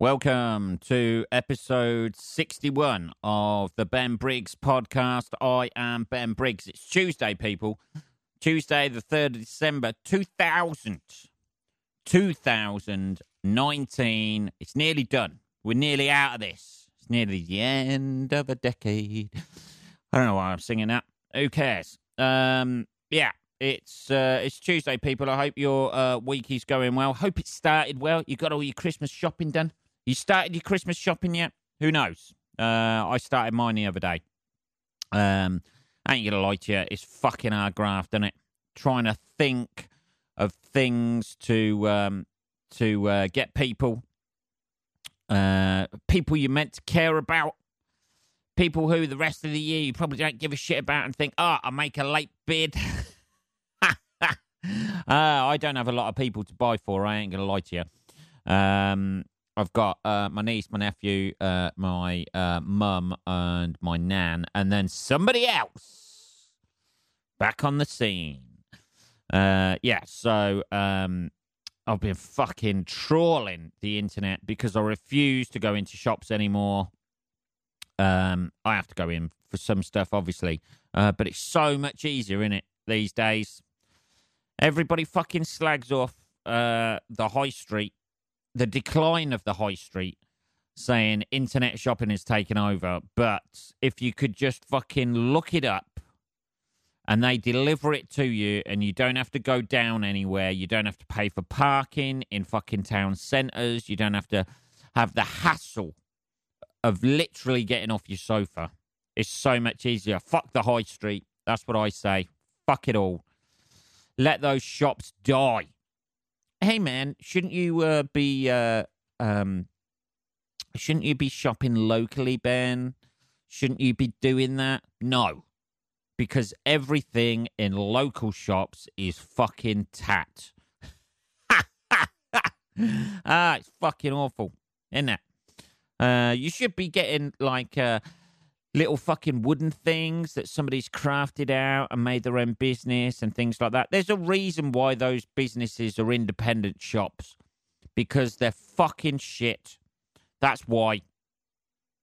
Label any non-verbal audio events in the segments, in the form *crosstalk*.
Welcome to episode 61 of the Ben Briggs podcast. I am Ben Briggs. It's Tuesday, people. Tuesday, the 3rd of December, 2000. 2019. It's nearly done. We're nearly out of this. It's nearly the end of a decade. I don't know why I'm singing that. Who cares? Um, yeah, it's uh, it's Tuesday, people. I hope your uh, week is going well. Hope it started well. You got all your Christmas shopping done. You started your Christmas shopping yet? Who knows? Uh, I started mine the other day. Um, I ain't gonna lie to you, it's fucking hard graft, isn't it? Trying to think of things to um, to uh, get people, uh, people you meant to care about, people who the rest of the year you probably don't give a shit about, and think, oh, I'll make a late bid. uh, *laughs* I don't have a lot of people to buy for. I ain't gonna lie to you. Um, I've got uh, my niece, my nephew, uh, my uh, mum, and my nan, and then somebody else back on the scene. Uh, yeah, so um, I've been fucking trawling the internet because I refuse to go into shops anymore. Um, I have to go in for some stuff, obviously, uh, but it's so much easier in it these days. Everybody fucking slags off uh, the high street the decline of the high street, saying internet shopping is taken over. But if you could just fucking look it up and they deliver it to you and you don't have to go down anywhere, you don't have to pay for parking in fucking town centres, you don't have to have the hassle of literally getting off your sofa. It's so much easier. Fuck the high street. That's what I say. Fuck it all. Let those shops die hey man, shouldn't you uh, be uh, um, shouldn't you be shopping locally, Ben? Shouldn't you be doing that? No, because everything in local shops is fucking tat. *laughs* ah, it's fucking awful, isn't it? Uh, you should be getting like uh, little fucking wooden things that somebody's crafted out and made their own business and things like that. There's a reason why those businesses are independent shops because they're fucking shit. That's why.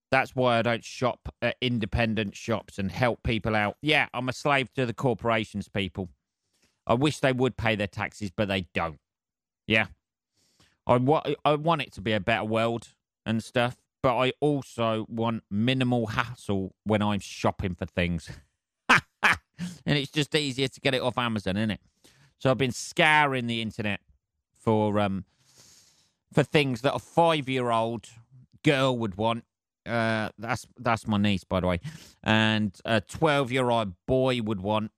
That's why I don't shop at independent shops and help people out. Yeah, I'm a slave to the corporations, people. I wish they would pay their taxes, but they don't. Yeah. I, wa- I want it to be a better world and stuff but I also want minimal hassle when I'm shopping for things. *laughs* and it's just easier to get it off Amazon, isn't it? So I've been scouring the internet for um for things that a five year old girl would want. Uh, that's that's my niece, by the way, and a twelve year old boy would want,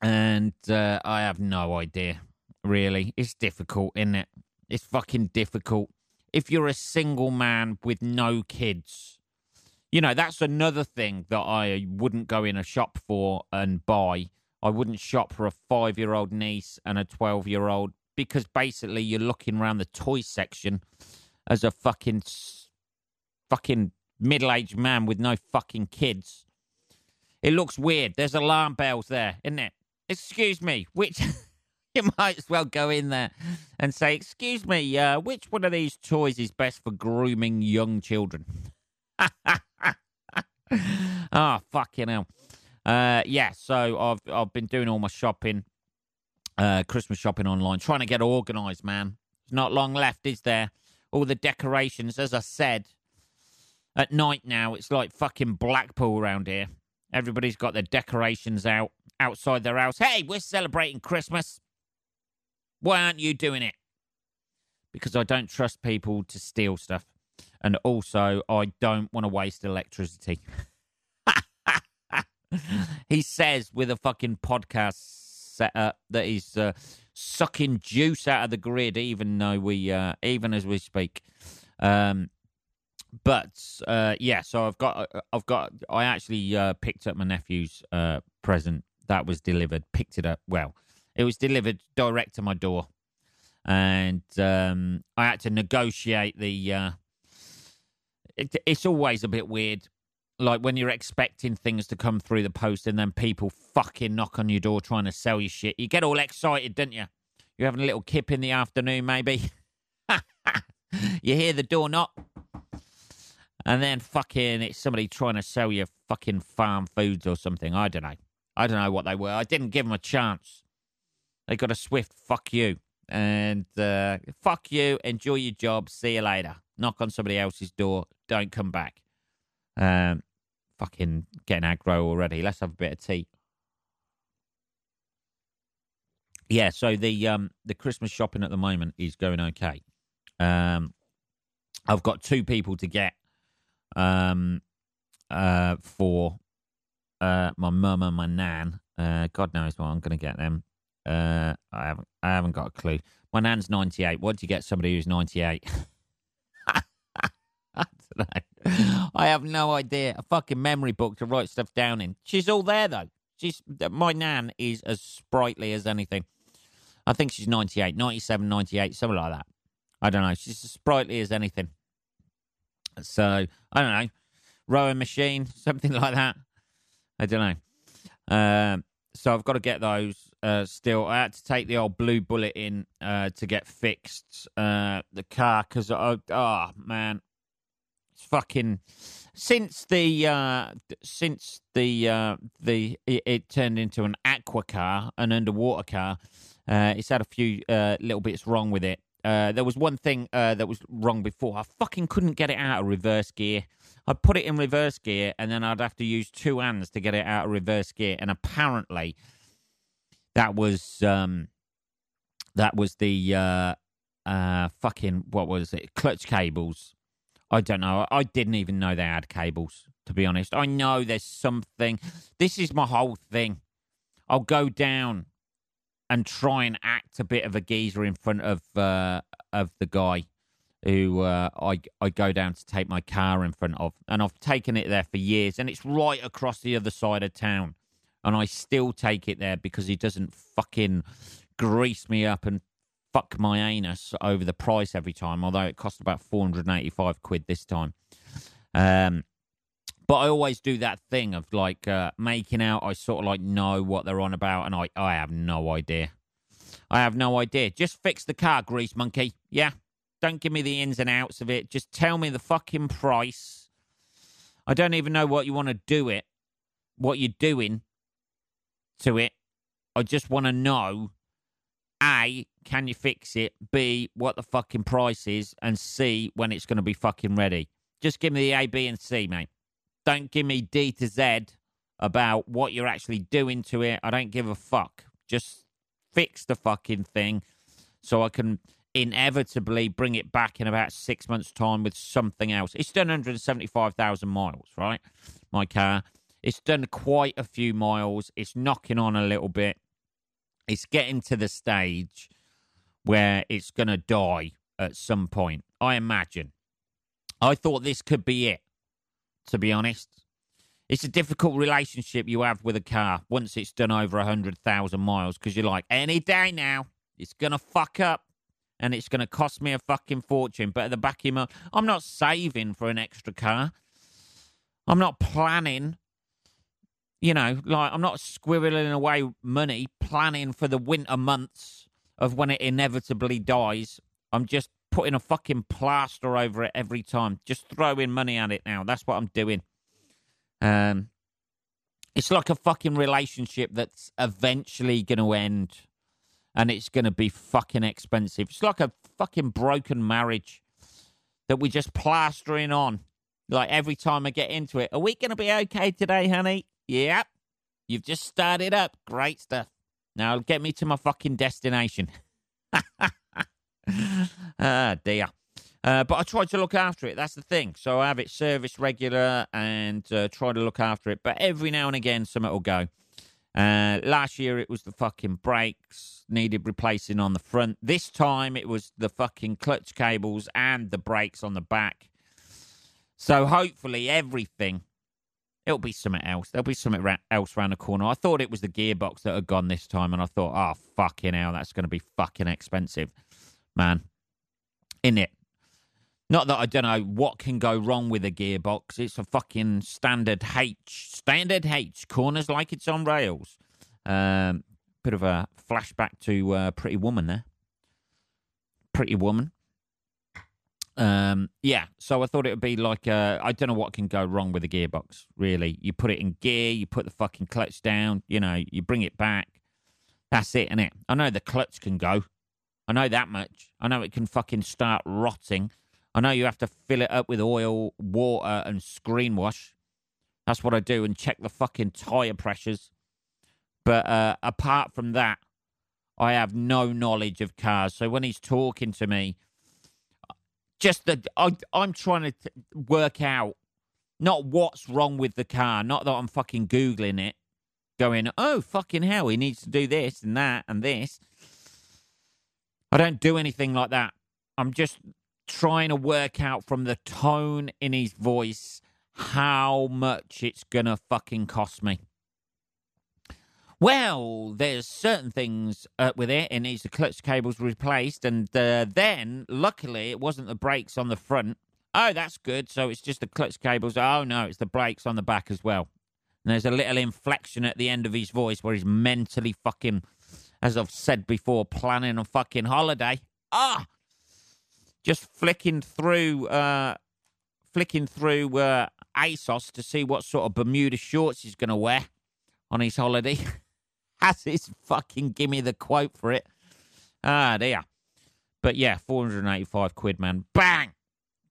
and uh, I have no idea. Really, it's difficult, isn't it? It's fucking difficult if you're a single man with no kids. You know, that's another thing that I wouldn't go in a shop for and buy. I wouldn't shop for a five year old niece and a 12 year old because basically you're looking around the toy section as a fucking, fucking middle aged man with no fucking kids. It looks weird. There's alarm bells there, isn't it? Excuse me, which. *laughs* *laughs* you might as well go in there and say, "Excuse me, uh, which one of these toys is best for grooming young children?" oh, *laughs* fucking hell. Uh, yeah, so I've I've been doing all my shopping, uh, Christmas shopping online, trying to get organised, man. There's not long left, is there? All the decorations, as I said, at night now, it's like fucking Blackpool around here. Everybody's got their decorations out outside their house. Hey, we're celebrating Christmas. Why aren't you doing it? Because I don't trust people to steal stuff. And also, I don't want to waste electricity. *laughs* he says with a fucking podcast setup that he's uh, sucking juice out of the grid, even though we, uh, even as we speak. Um, but uh, yeah, so I've got, uh, I've got, I actually uh, picked up my nephew's uh, present that was delivered. Picked it up. Well, it was delivered direct to my door, and um, I had to negotiate the. Uh, it, it's always a bit weird, like when you're expecting things to come through the post, and then people fucking knock on your door trying to sell you shit. You get all excited, don't you? You're having a little kip in the afternoon, maybe. *laughs* you hear the door knock, and then fucking it's somebody trying to sell you fucking farm foods or something. I don't know. I don't know what they were. I didn't give them a chance. They got a swift fuck you. And uh, fuck you. Enjoy your job. See you later. Knock on somebody else's door. Don't come back. Um, fucking getting aggro already. Let's have a bit of tea. Yeah, so the um the Christmas shopping at the moment is going okay. Um, I've got two people to get um uh for uh my mum and my nan. Uh, God knows what I'm going to get them. Uh, I haven't I haven't got a clue. My nan's 98. What do you get somebody who's 98? *laughs* I don't know. I have no idea. A fucking memory book to write stuff down in. She's all there though. She's my nan is as sprightly as anything. I think she's 98, 97, 98, something like that. I don't know. She's as sprightly as anything. So, I don't know. Rowing machine, *laughs* something like that. I don't know. Um, so I've got to get those uh, still. I had to take the old blue bullet in uh, to get fixed uh, the car because oh, oh man, it's fucking since the uh, since the uh, the it, it, turned into an aqua car, an underwater car. Uh, it's had a few uh, little bits wrong with it. Uh, there was one thing uh, that was wrong before. I fucking couldn't get it out of reverse gear. I'd put it in reverse gear, and then I'd have to use two hands to get it out of reverse gear. And apparently, that was um, that was the uh, uh, fucking what was it? Clutch cables. I don't know. I didn't even know they had cables. To be honest, I know there's something. This is my whole thing. I'll go down and try and act a bit of a geezer in front of uh, of the guy who uh, I I go down to take my car in front of, and I've taken it there for years, and it's right across the other side of town, and I still take it there because he doesn't fucking grease me up and fuck my anus over the price every time, although it cost about four hundred and eighty five quid this time. Um, but I always do that thing of like uh, making out I sort of like know what they're on about, and I I have no idea. I have no idea. Just fix the car, grease monkey. Yeah. Don't give me the ins and outs of it. Just tell me the fucking price. I don't even know what you want to do it, what you're doing to it. I just want to know A, can you fix it? B, what the fucking price is? And C, when it's going to be fucking ready. Just give me the A, B, and C, mate. Don't give me D to Z about what you're actually doing to it. I don't give a fuck. Just fix the fucking thing so I can inevitably bring it back in about six months' time with something else. It's done 175,000 miles, right? My car. It's done quite a few miles. It's knocking on a little bit. It's getting to the stage where it's going to die at some point, I imagine. I thought this could be it to be honest. It's a difficult relationship you have with a car once it's done over 100,000 miles because you're like, any day now, it's going to fuck up and it's going to cost me a fucking fortune. But at the back of my, mind, I'm not saving for an extra car. I'm not planning, you know, like I'm not squirreling away money planning for the winter months of when it inevitably dies. I'm just putting a fucking plaster over it every time. Just throwing money at it now. That's what I'm doing. Um, it's like a fucking relationship that's eventually going to end, and it's going to be fucking expensive. It's like a fucking broken marriage that we're just plastering on. Like every time I get into it, are we going to be okay today, honey? Yep. You've just started up. Great stuff. Now get me to my fucking destination. *laughs* ah, dear. Uh, but I try to look after it. That's the thing. So I have it serviced regular and uh, try to look after it. But every now and again, something will go. Uh, last year it was the fucking brakes needed replacing on the front. This time it was the fucking clutch cables and the brakes on the back. So hopefully everything, it'll be something else. There'll be something ra- else around the corner. I thought it was the gearbox that had gone this time, and I thought, oh fucking hell, that's going to be fucking expensive man. In it. Not that I don't know what can go wrong with a gearbox. It's a fucking standard H. Standard H. Corners like it's on rails. Um, bit of a flashback to uh, Pretty Woman there. Pretty Woman. Um, yeah, so I thought it would be like uh, I don't know what can go wrong with the gearbox. Really, you put it in gear, you put the fucking clutch down, you know, you bring it back. That's it, and it. I know the clutch can go. I know that much. I know it can fucking start rotting. I know you have to fill it up with oil, water, and screen wash. That's what I do, and check the fucking tire pressures. But uh, apart from that, I have no knowledge of cars. So when he's talking to me just that I'm trying to t- work out not what's wrong with the car, not that I'm fucking googling it, going, oh fucking hell, he needs to do this and that and this. I don't do anything like that. I'm just trying to work out from the tone in his voice how much it's gonna fucking cost me. Well, there's certain things uh, with it. It needs the clutch cables replaced, and uh, then luckily it wasn't the brakes on the front. Oh, that's good. So it's just the clutch cables. Oh no, it's the brakes on the back as well. And there's a little inflection at the end of his voice where he's mentally fucking, as I've said before, planning a fucking holiday. Ah, just flicking through, uh, flicking through uh, ASOS to see what sort of Bermuda shorts he's going to wear on his holiday. *laughs* has his fucking give me the quote for it. Ah, dear. But yeah, 485 quid, man. Bang!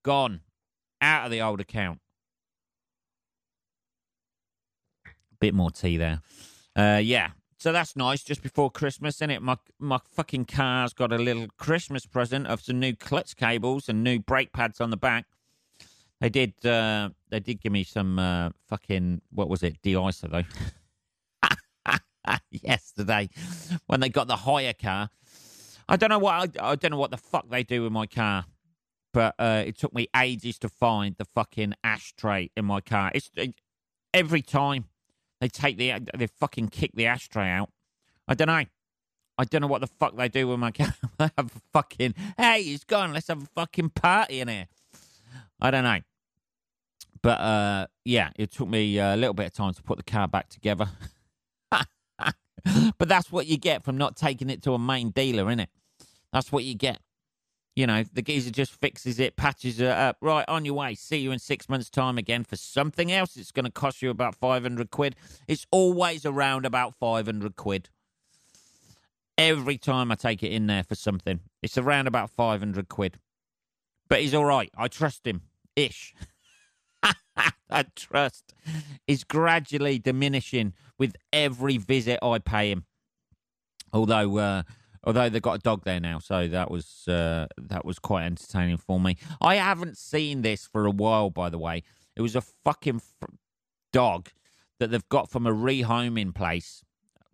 Gone. Out of the old account. Bit more tea there. Uh, yeah. So that's nice. Just before Christmas, isn't it? My my fucking car's got a little Christmas present of some new clutch cables and new brake pads on the back. They did. Uh, they did give me some uh, fucking what was it? De-icer though. *laughs* *laughs* yesterday when they got the hire car. I don't know what I, I don't know what the fuck they do with my car, but uh, it took me ages to find the fucking ashtray in my car. It's it, every time they take the they fucking kick the ashtray out. I don't know. I don't know what the fuck they do with my *laughs* car. they have a fucking hey, he's gone. Let's have a fucking party in here. I don't know. But uh, yeah, it took me a little bit of time to put the car back together. *laughs* *laughs* but that's what you get from not taking it to a main dealer, innit? That's what you get. You know, the geezer just fixes it, patches it up. Right, on your way. See you in six months' time again for something else. It's going to cost you about 500 quid. It's always around about 500 quid. Every time I take it in there for something, it's around about 500 quid. But he's all right. I trust him. Ish. *laughs* *laughs* that trust is gradually diminishing with every visit I pay him. Although, uh, although they've got a dog there now, so that was uh, that was quite entertaining for me. I haven't seen this for a while, by the way. It was a fucking f- dog that they've got from a rehoming place,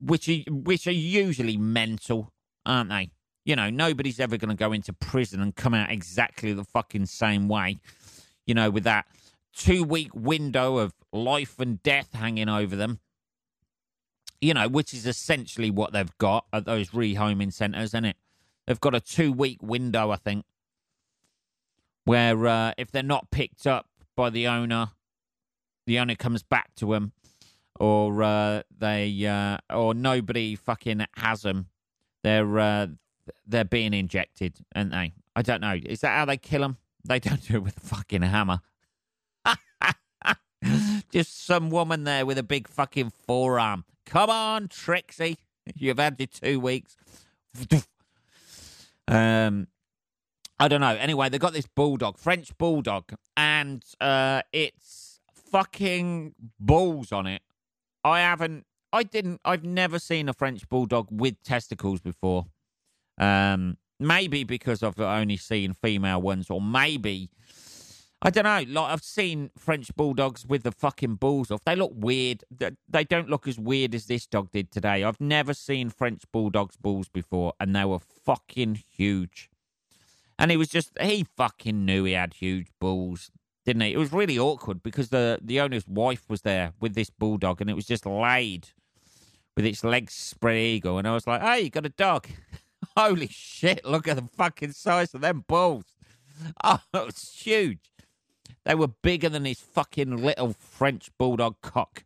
which are, which are usually mental, aren't they? You know, nobody's ever going to go into prison and come out exactly the fucking same way. You know, with that two week window of life and death hanging over them. You know, which is essentially what they've got at those rehoming centres, isn't it? They've got a two week window, I think, where uh, if they're not picked up by the owner, the owner comes back to them, or uh, they uh, or nobody fucking has them. They're uh, they're being injected, aren't they? I don't know. Is that how they kill them? They don't *laughs* do it with a fucking hammer. *gasps* Just some woman there with a big fucking forearm. Come on, Trixie. *laughs* You've had your two weeks. *sighs* um, I don't know. Anyway, they got this bulldog, French bulldog, and uh, it's fucking balls on it. I haven't. I didn't. I've never seen a French bulldog with testicles before. Um, maybe because I've only seen female ones, or maybe I don't know. Like I've seen French bulldogs with the fucking balls off. They look weird. They don't look as weird as this dog did today. I've never seen French bulldogs balls before, and they were fucking huge. And he was just he fucking knew he had huge balls, didn't he? It was really awkward because the the owner's wife was there with this bulldog, and it was just laid with its legs spread eagle, and I was like, "Hey, you got a dog? *laughs* Holy shit! Look at the fucking size of them balls! *laughs* Oh, it's huge." They were bigger than his fucking little French bulldog cock.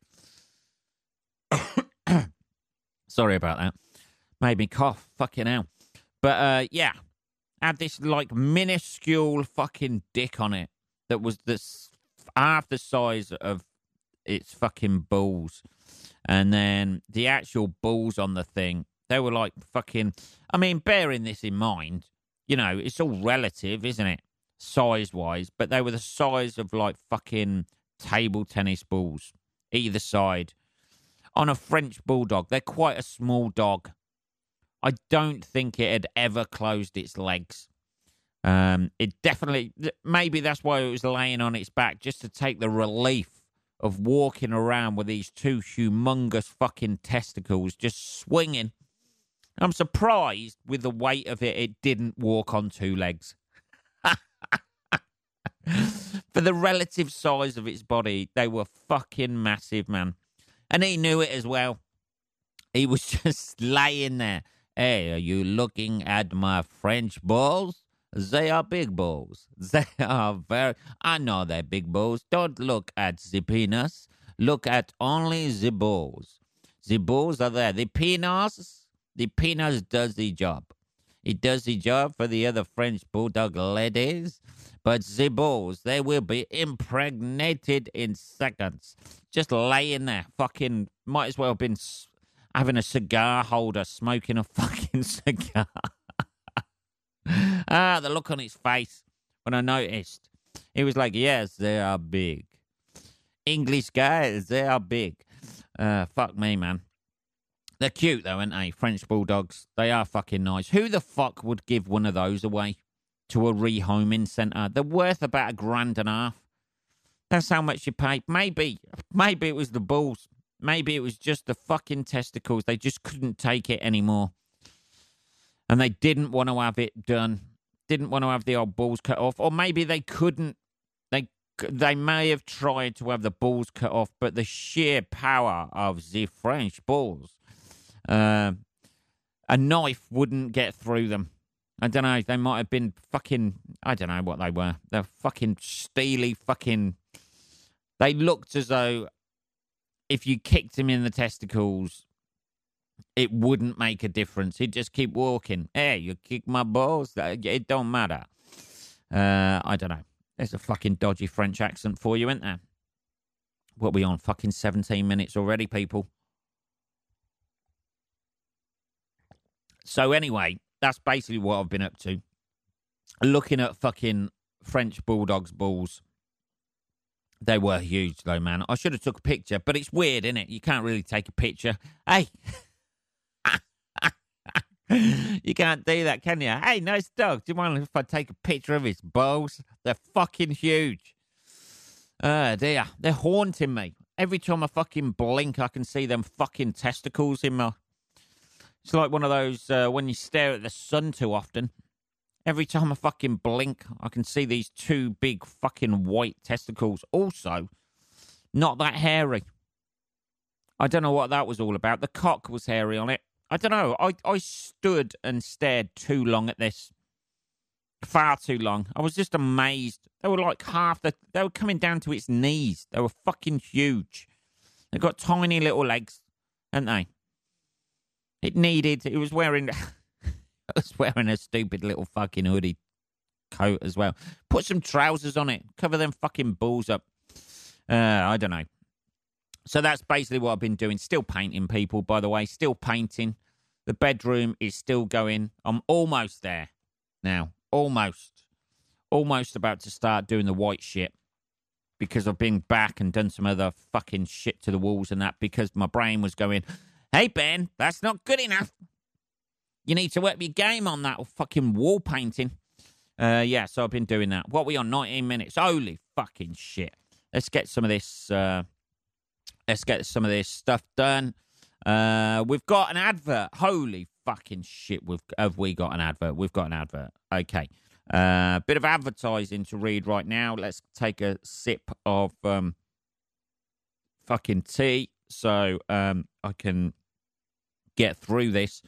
*coughs* Sorry about that. Made me cough. Fucking hell. But uh, yeah, had this like minuscule fucking dick on it that was this half the size of its fucking balls. And then the actual balls on the thing, they were like fucking. I mean, bearing this in mind, you know, it's all relative, isn't it? Size wise, but they were the size of like fucking table tennis balls, either side. On a French bulldog, they're quite a small dog. I don't think it had ever closed its legs. Um, it definitely, maybe that's why it was laying on its back, just to take the relief of walking around with these two humongous fucking testicles just swinging. I'm surprised with the weight of it, it didn't walk on two legs. For the relative size of its body, they were fucking massive, man. And he knew it as well. He was *laughs* just laying there. Hey, are you looking at my French balls? They are big balls. *laughs* They are very. I know they're big balls. Don't look at the penis. Look at only the balls. The balls are there. The penis, the penis does the job. It does the job for the other French bulldog ladies. But the balls, they will be impregnated in seconds. Just laying there, fucking, might as well have been having a cigar holder, smoking a *laughs* fucking cigar. ah, the look on his face when I noticed. He was like, yes, they are big. English guys, they are big. Uh, fuck me, man. They're cute though, aren't they? French bulldogs. They are fucking nice. Who the fuck would give one of those away to a rehoming centre? They're worth about a grand and a half. That's how much you pay. Maybe, maybe it was the balls. Maybe it was just the fucking testicles. They just couldn't take it anymore. And they didn't want to have it done. Didn't want to have the old balls cut off. Or maybe they couldn't. They they may have tried to have the balls cut off, but the sheer power of the French balls, uh, a knife wouldn't get through them. I don't know. They might have been fucking. I don't know what they were. They're fucking steely fucking. They looked as though if you kicked him in the testicles, it wouldn't make a difference. He'd just keep walking. Hey, you kick my balls. It don't matter. Uh, I don't know. There's a fucking dodgy French accent for you, isn't there? What we on? Fucking 17 minutes already, people. So anyway, that's basically what I've been up to. Looking at fucking French bulldogs' balls they were huge, though, man. I should have took a picture, but it's weird, isn't it? You can't really take a picture. Hey, *laughs* you can't do that, can you? Hey, nice dog. Do you mind if I take a picture of his balls? They're fucking huge. Oh dear, they're haunting me. Every time I fucking blink, I can see them fucking testicles in my. It's like one of those uh, when you stare at the sun too often. Every time I fucking blink, I can see these two big fucking white testicles. Also, not that hairy. I don't know what that was all about. The cock was hairy on it. I don't know. I, I stood and stared too long at this. Far too long. I was just amazed. They were like half the. They were coming down to its knees. They were fucking huge. They got tiny little legs, hadn't they? It needed. It was wearing. *laughs* I was wearing a stupid little fucking hoodie coat as well. Put some trousers on it. Cover them fucking balls up. Uh, I don't know. So that's basically what I've been doing. Still painting people, by the way. Still painting. The bedroom is still going. I'm almost there now. Almost. Almost about to start doing the white shit because I've been back and done some other fucking shit to the walls and that because my brain was going, hey, Ben, that's not good enough. You need to work your game on that fucking wall painting. Uh, yeah, so I've been doing that. What we on? 19 minutes. Holy fucking shit. Let's get some of this. Uh, let's get some of this stuff done. Uh, we've got an advert. Holy fucking shit. We've have we got an advert? We've got an advert. Okay. A uh, bit of advertising to read right now. Let's take a sip of um, fucking tea so um, I can get through this.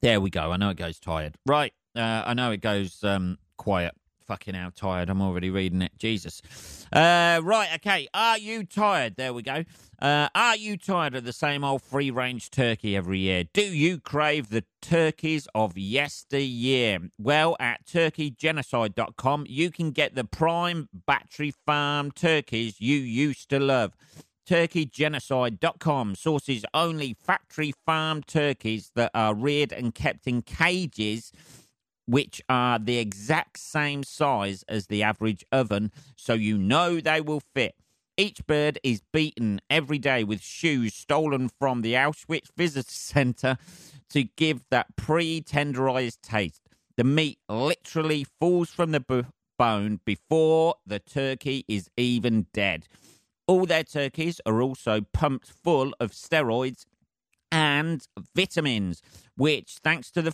There we go. I know it goes tired. Right. Uh, I know it goes um, quiet. Fucking hell, tired. I'm already reading it. Jesus. Uh, right, okay. Are you tired? There we go. Uh, are you tired of the same old free range turkey every year? Do you crave the turkeys of yesteryear? Well, at turkeygenocide.com, you can get the prime battery farm turkeys you used to love turkeygenocide.com sources only factory farmed turkeys that are reared and kept in cages which are the exact same size as the average oven, so you know they will fit. Each bird is beaten every day with shoes stolen from the Auschwitz Visitor Center to give that pre tenderized taste. The meat literally falls from the bone before the turkey is even dead. All their turkeys are also pumped full of steroids and vitamins, which, thanks to the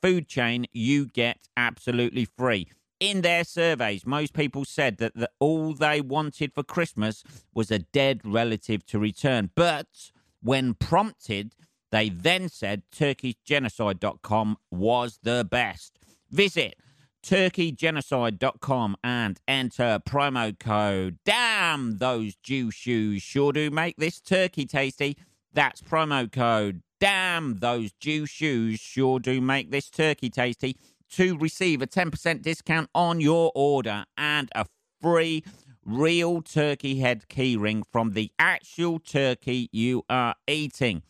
food chain, you get absolutely free. In their surveys, most people said that the, all they wanted for Christmas was a dead relative to return. But when prompted, they then said turkeygenocide.com was the best. Visit turkeygenocide.com and enter promo code damn those jew shoes sure do make this turkey tasty that's promo code damn. Those jew shoes sure do make this turkey tasty. To receive a 10% discount on your order and a free real turkey head keyring from the actual turkey you are eating.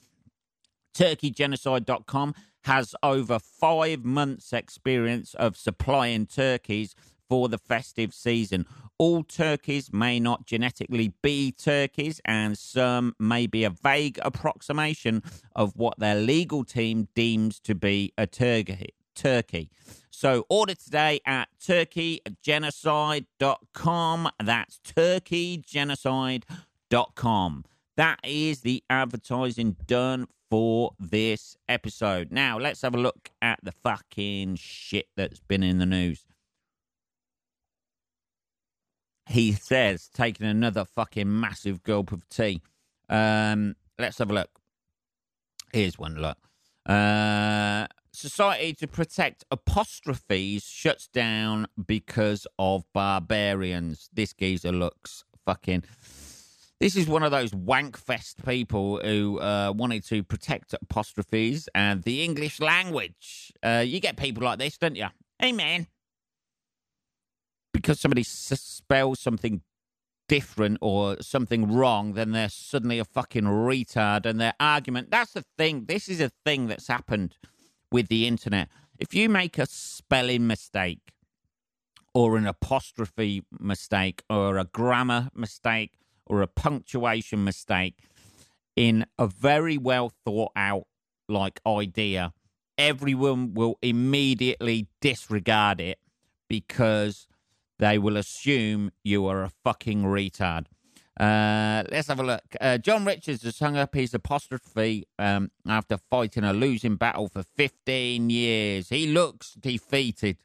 Turkeygenocide.com has over five months' experience of supplying turkeys for the festive season. All turkeys may not genetically be turkeys, and some may be a vague approximation of what their legal team deems to be a turkey. Turkey. So order today at turkeygenocide.com. That's turkeygenocide.com. That is the advertising done for this episode. Now, let's have a look at the fucking shit that's been in the news. He says, taking another fucking massive gulp of tea. Um, let's have a look. Here's one look. Uh, Society to Protect Apostrophes shuts down because of barbarians. This geezer looks fucking this is one of those wankfest people who uh, wanted to protect apostrophes and the English language. Uh, you get people like this, don't you? Hey, man. Because somebody spells something different or something wrong, then they're suddenly a fucking retard. And their argument that's the thing. This is a thing that's happened with the internet. If you make a spelling mistake or an apostrophe mistake or a grammar mistake, or a punctuation mistake in a very well thought out like idea, everyone will immediately disregard it because they will assume you are a fucking retard. Uh, let's have a look. Uh, John Richards has hung up his apostrophe um, after fighting a losing battle for 15 years. He looks defeated.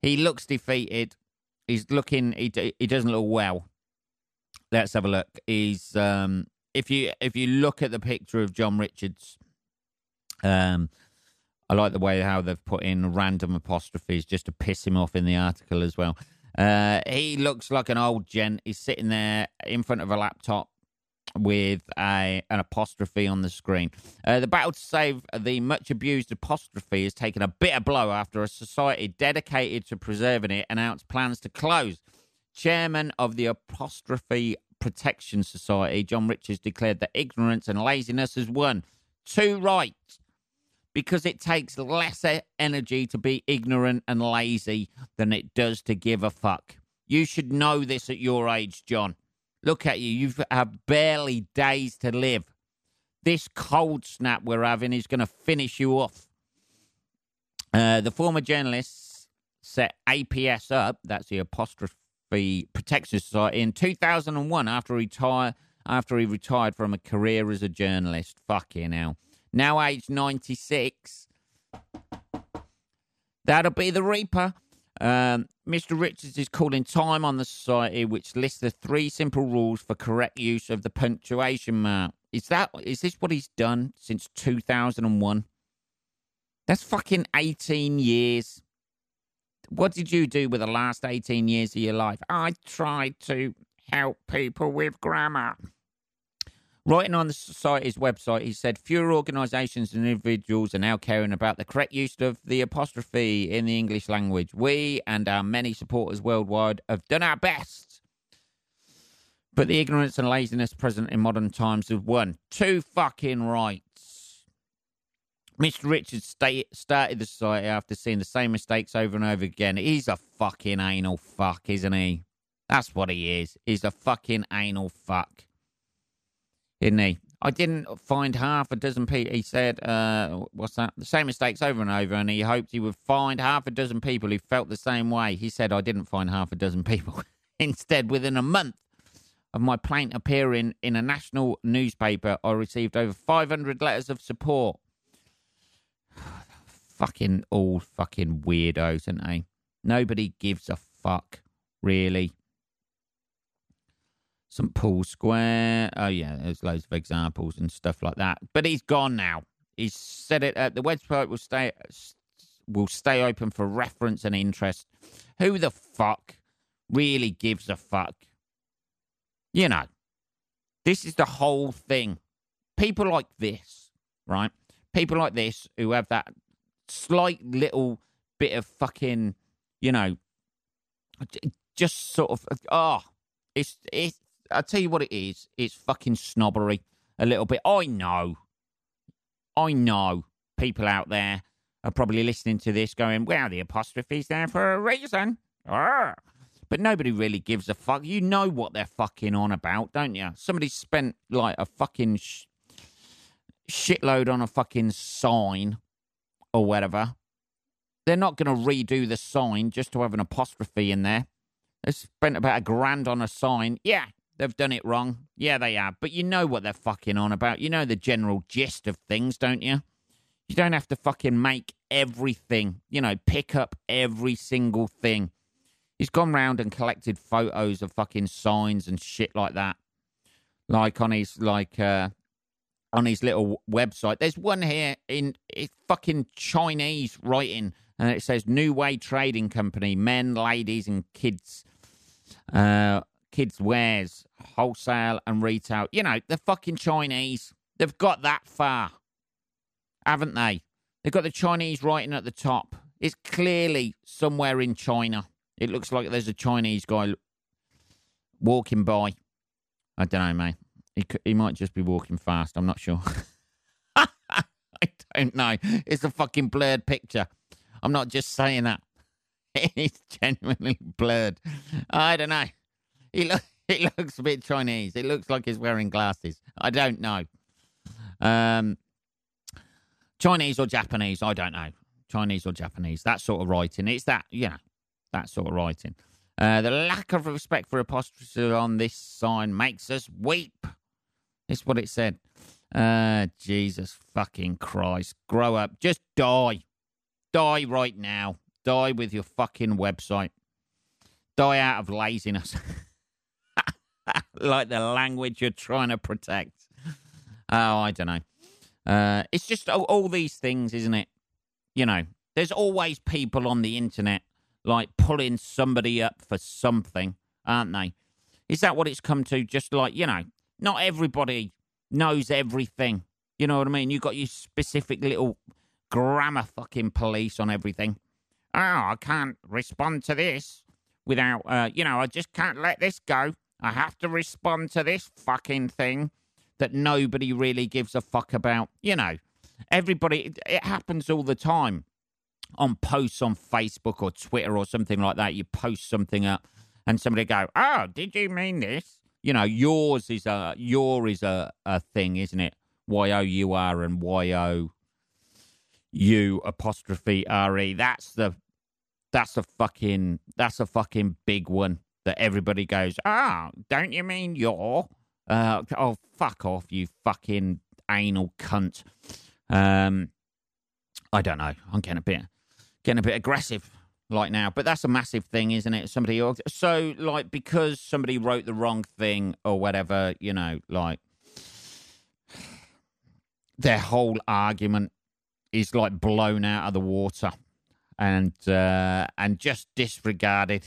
He looks defeated. He's looking, he, he doesn't look well let's have a look. Is um, if you if you look at the picture of John Richards, um, I like the way how they've put in random apostrophes just to piss him off in the article as well. Uh, he looks like an old gent. He's sitting there in front of a laptop with a an apostrophe on the screen. Uh, the battle to save the much abused apostrophe has taken a bitter blow after a society dedicated to preserving it announced plans to close. Chairman of the Apostrophe Protection Society, John Richards, declared that ignorance and laziness has won. Too right. Because it takes less energy to be ignorant and lazy than it does to give a fuck. You should know this at your age, John. Look at you. You have had barely days to live. This cold snap we're having is going to finish you off. Uh, the former journalist set APS up, that's the apostrophe Protection Society in 2001 after retire after he retired from a career as a journalist. Fucking hell. Now aged 96. That'll be the Reaper. Um, Mr. Richards is calling time on the society, which lists the three simple rules for correct use of the punctuation mark. Is that is this what he's done since 2001? That's fucking 18 years What did you do with the last 18 years of your life? I tried to help people with grammar. Writing on the Society's website, he said fewer organisations and individuals are now caring about the correct use of the apostrophe in the English language. We and our many supporters worldwide have done our best. But the ignorance and laziness present in modern times have won. Two fucking rights. Mr. Richards started the society after seeing the same mistakes over and over again. He's a fucking anal fuck, isn't he? That's what he is. He's a fucking anal fuck isn't he? I didn't find half a dozen people. He said, uh, "What's that? The same mistakes over and over." And he hoped he would find half a dozen people who felt the same way. He said, "I didn't find half a dozen people. *laughs* Instead, within a month of my plaint appearing in a national newspaper, I received over 500 letters of support." *sighs* fucking all fucking weirdos, aren't they? Nobody gives a fuck, really. St Paul Square. Oh yeah, there's loads of examples and stuff like that. But he's gone now. He's said it. Uh, the website will stay will stay open for reference and interest. Who the fuck really gives a fuck? You know, this is the whole thing. People like this, right? People like this who have that slight little bit of fucking, you know, just sort of, oh, it's it's I'll tell you what it is. It's fucking snobbery a little bit. I know. I know people out there are probably listening to this going, well, the apostrophe's there for a reason. Arr. But nobody really gives a fuck. You know what they're fucking on about, don't you? Somebody spent like a fucking sh- shitload on a fucking sign or whatever. They're not going to redo the sign just to have an apostrophe in there. They spent about a grand on a sign. Yeah, They've done it wrong. Yeah, they have. But you know what they're fucking on about. You know the general gist of things, don't you? You don't have to fucking make everything, you know, pick up every single thing. He's gone round and collected photos of fucking signs and shit like that. Like on his like uh on his little website. There's one here in fucking Chinese writing and it says New Way Trading Company, men, ladies and kids. Uh kids' wares, wholesale and retail. You know, the fucking Chinese. They've got that far, haven't they? They've got the Chinese writing at the top. It's clearly somewhere in China. It looks like there's a Chinese guy walking by. I don't know, mate. He, he might just be walking fast. I'm not sure. *laughs* I don't know. It's a fucking blurred picture. I'm not just saying that. *laughs* It's genuinely blurred. I don't know. *laughs* He, he looks a bit Chinese. It looks like he's wearing glasses. I don't know. Um, Chinese or Japanese, I don't know. Chinese or Japanese, that sort of writing. It's that, you know, that sort of writing. Uh, the lack of respect for apostrophe on this sign makes us weep. That's what it said. Uh, Jesus fucking Christ. Grow up. Just die. Die right now. Die with your fucking website. Die out of laziness. *laughs* *laughs* like the language you're trying to protect. Oh, I don't know. Uh, it's just all, all these things, isn't it? You know, there's always people on the internet like pulling somebody up for something, aren't they? Is that what it's come to? Just like, you know, not everybody knows everything. You know what I mean? You've got your specific little grammar fucking police on everything. Oh, I can't respond to this without, uh, you know, I just can't let this go. I have to respond to this fucking thing that nobody really gives a fuck about. You know, everybody, it happens all the time on posts on Facebook or Twitter or something like that. You post something up and somebody go, Oh, did you mean this? You know, yours is a, your is a, a thing, isn't it? Y O U R and Y O U apostrophe R E. That's the, that's a fucking, that's a fucking big one that everybody goes, ah, don't you mean you're? Uh, oh, fuck off, you fucking anal cunt. Um, I don't know. I'm getting a bit, getting a bit aggressive like now, but that's a massive thing, isn't it? Somebody, so like because somebody wrote the wrong thing or whatever, you know, like their whole argument is like blown out of the water and uh, and just disregarded.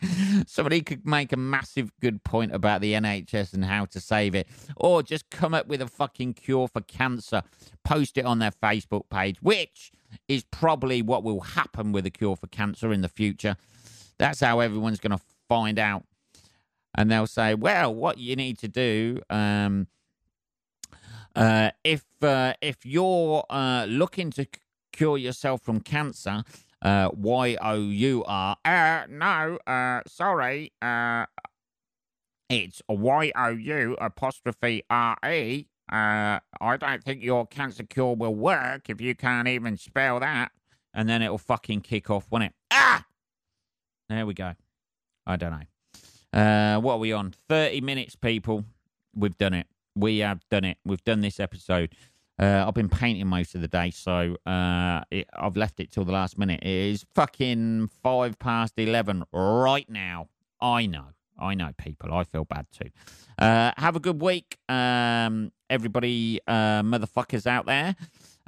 *laughs* Somebody could make a massive good point about the NHS and how to save it, or just come up with a fucking cure for cancer, post it on their Facebook page, which is probably what will happen with a cure for cancer in the future. That's how everyone's going to find out. And they'll say, well, what you need to do. Um, uh, if uh, if you're uh, looking to cure yourself from cancer, uh, Y O U R. Uh, no, uh, sorry. Uh, it's Y O U apostrophe R E. Uh, I don't think your cancer cure will work if you can't even spell that. And then it'll fucking kick off, won't it? Ah! There we go. I don't know. Uh, what are we on? 30 minutes, people. We've done it. We have done it. We've done this episode. Uh, I've been painting most of the day, so uh, it, I've left it till the last minute. It is fucking five past 11 right now. I know. I know, people. I feel bad too. Uh, have a good week, um, everybody, uh, motherfuckers out there.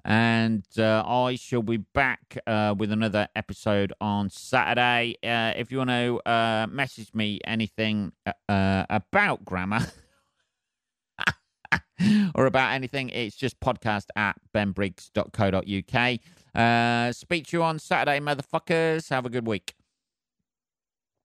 And uh, I shall be back uh, with another episode on Saturday. if you want to message me anything about grammar. *laughs* *laughs* or about anything, it's just podcast at benbriggs.co.uk. Uh, speak to you on Saturday, motherfuckers. Have a good week.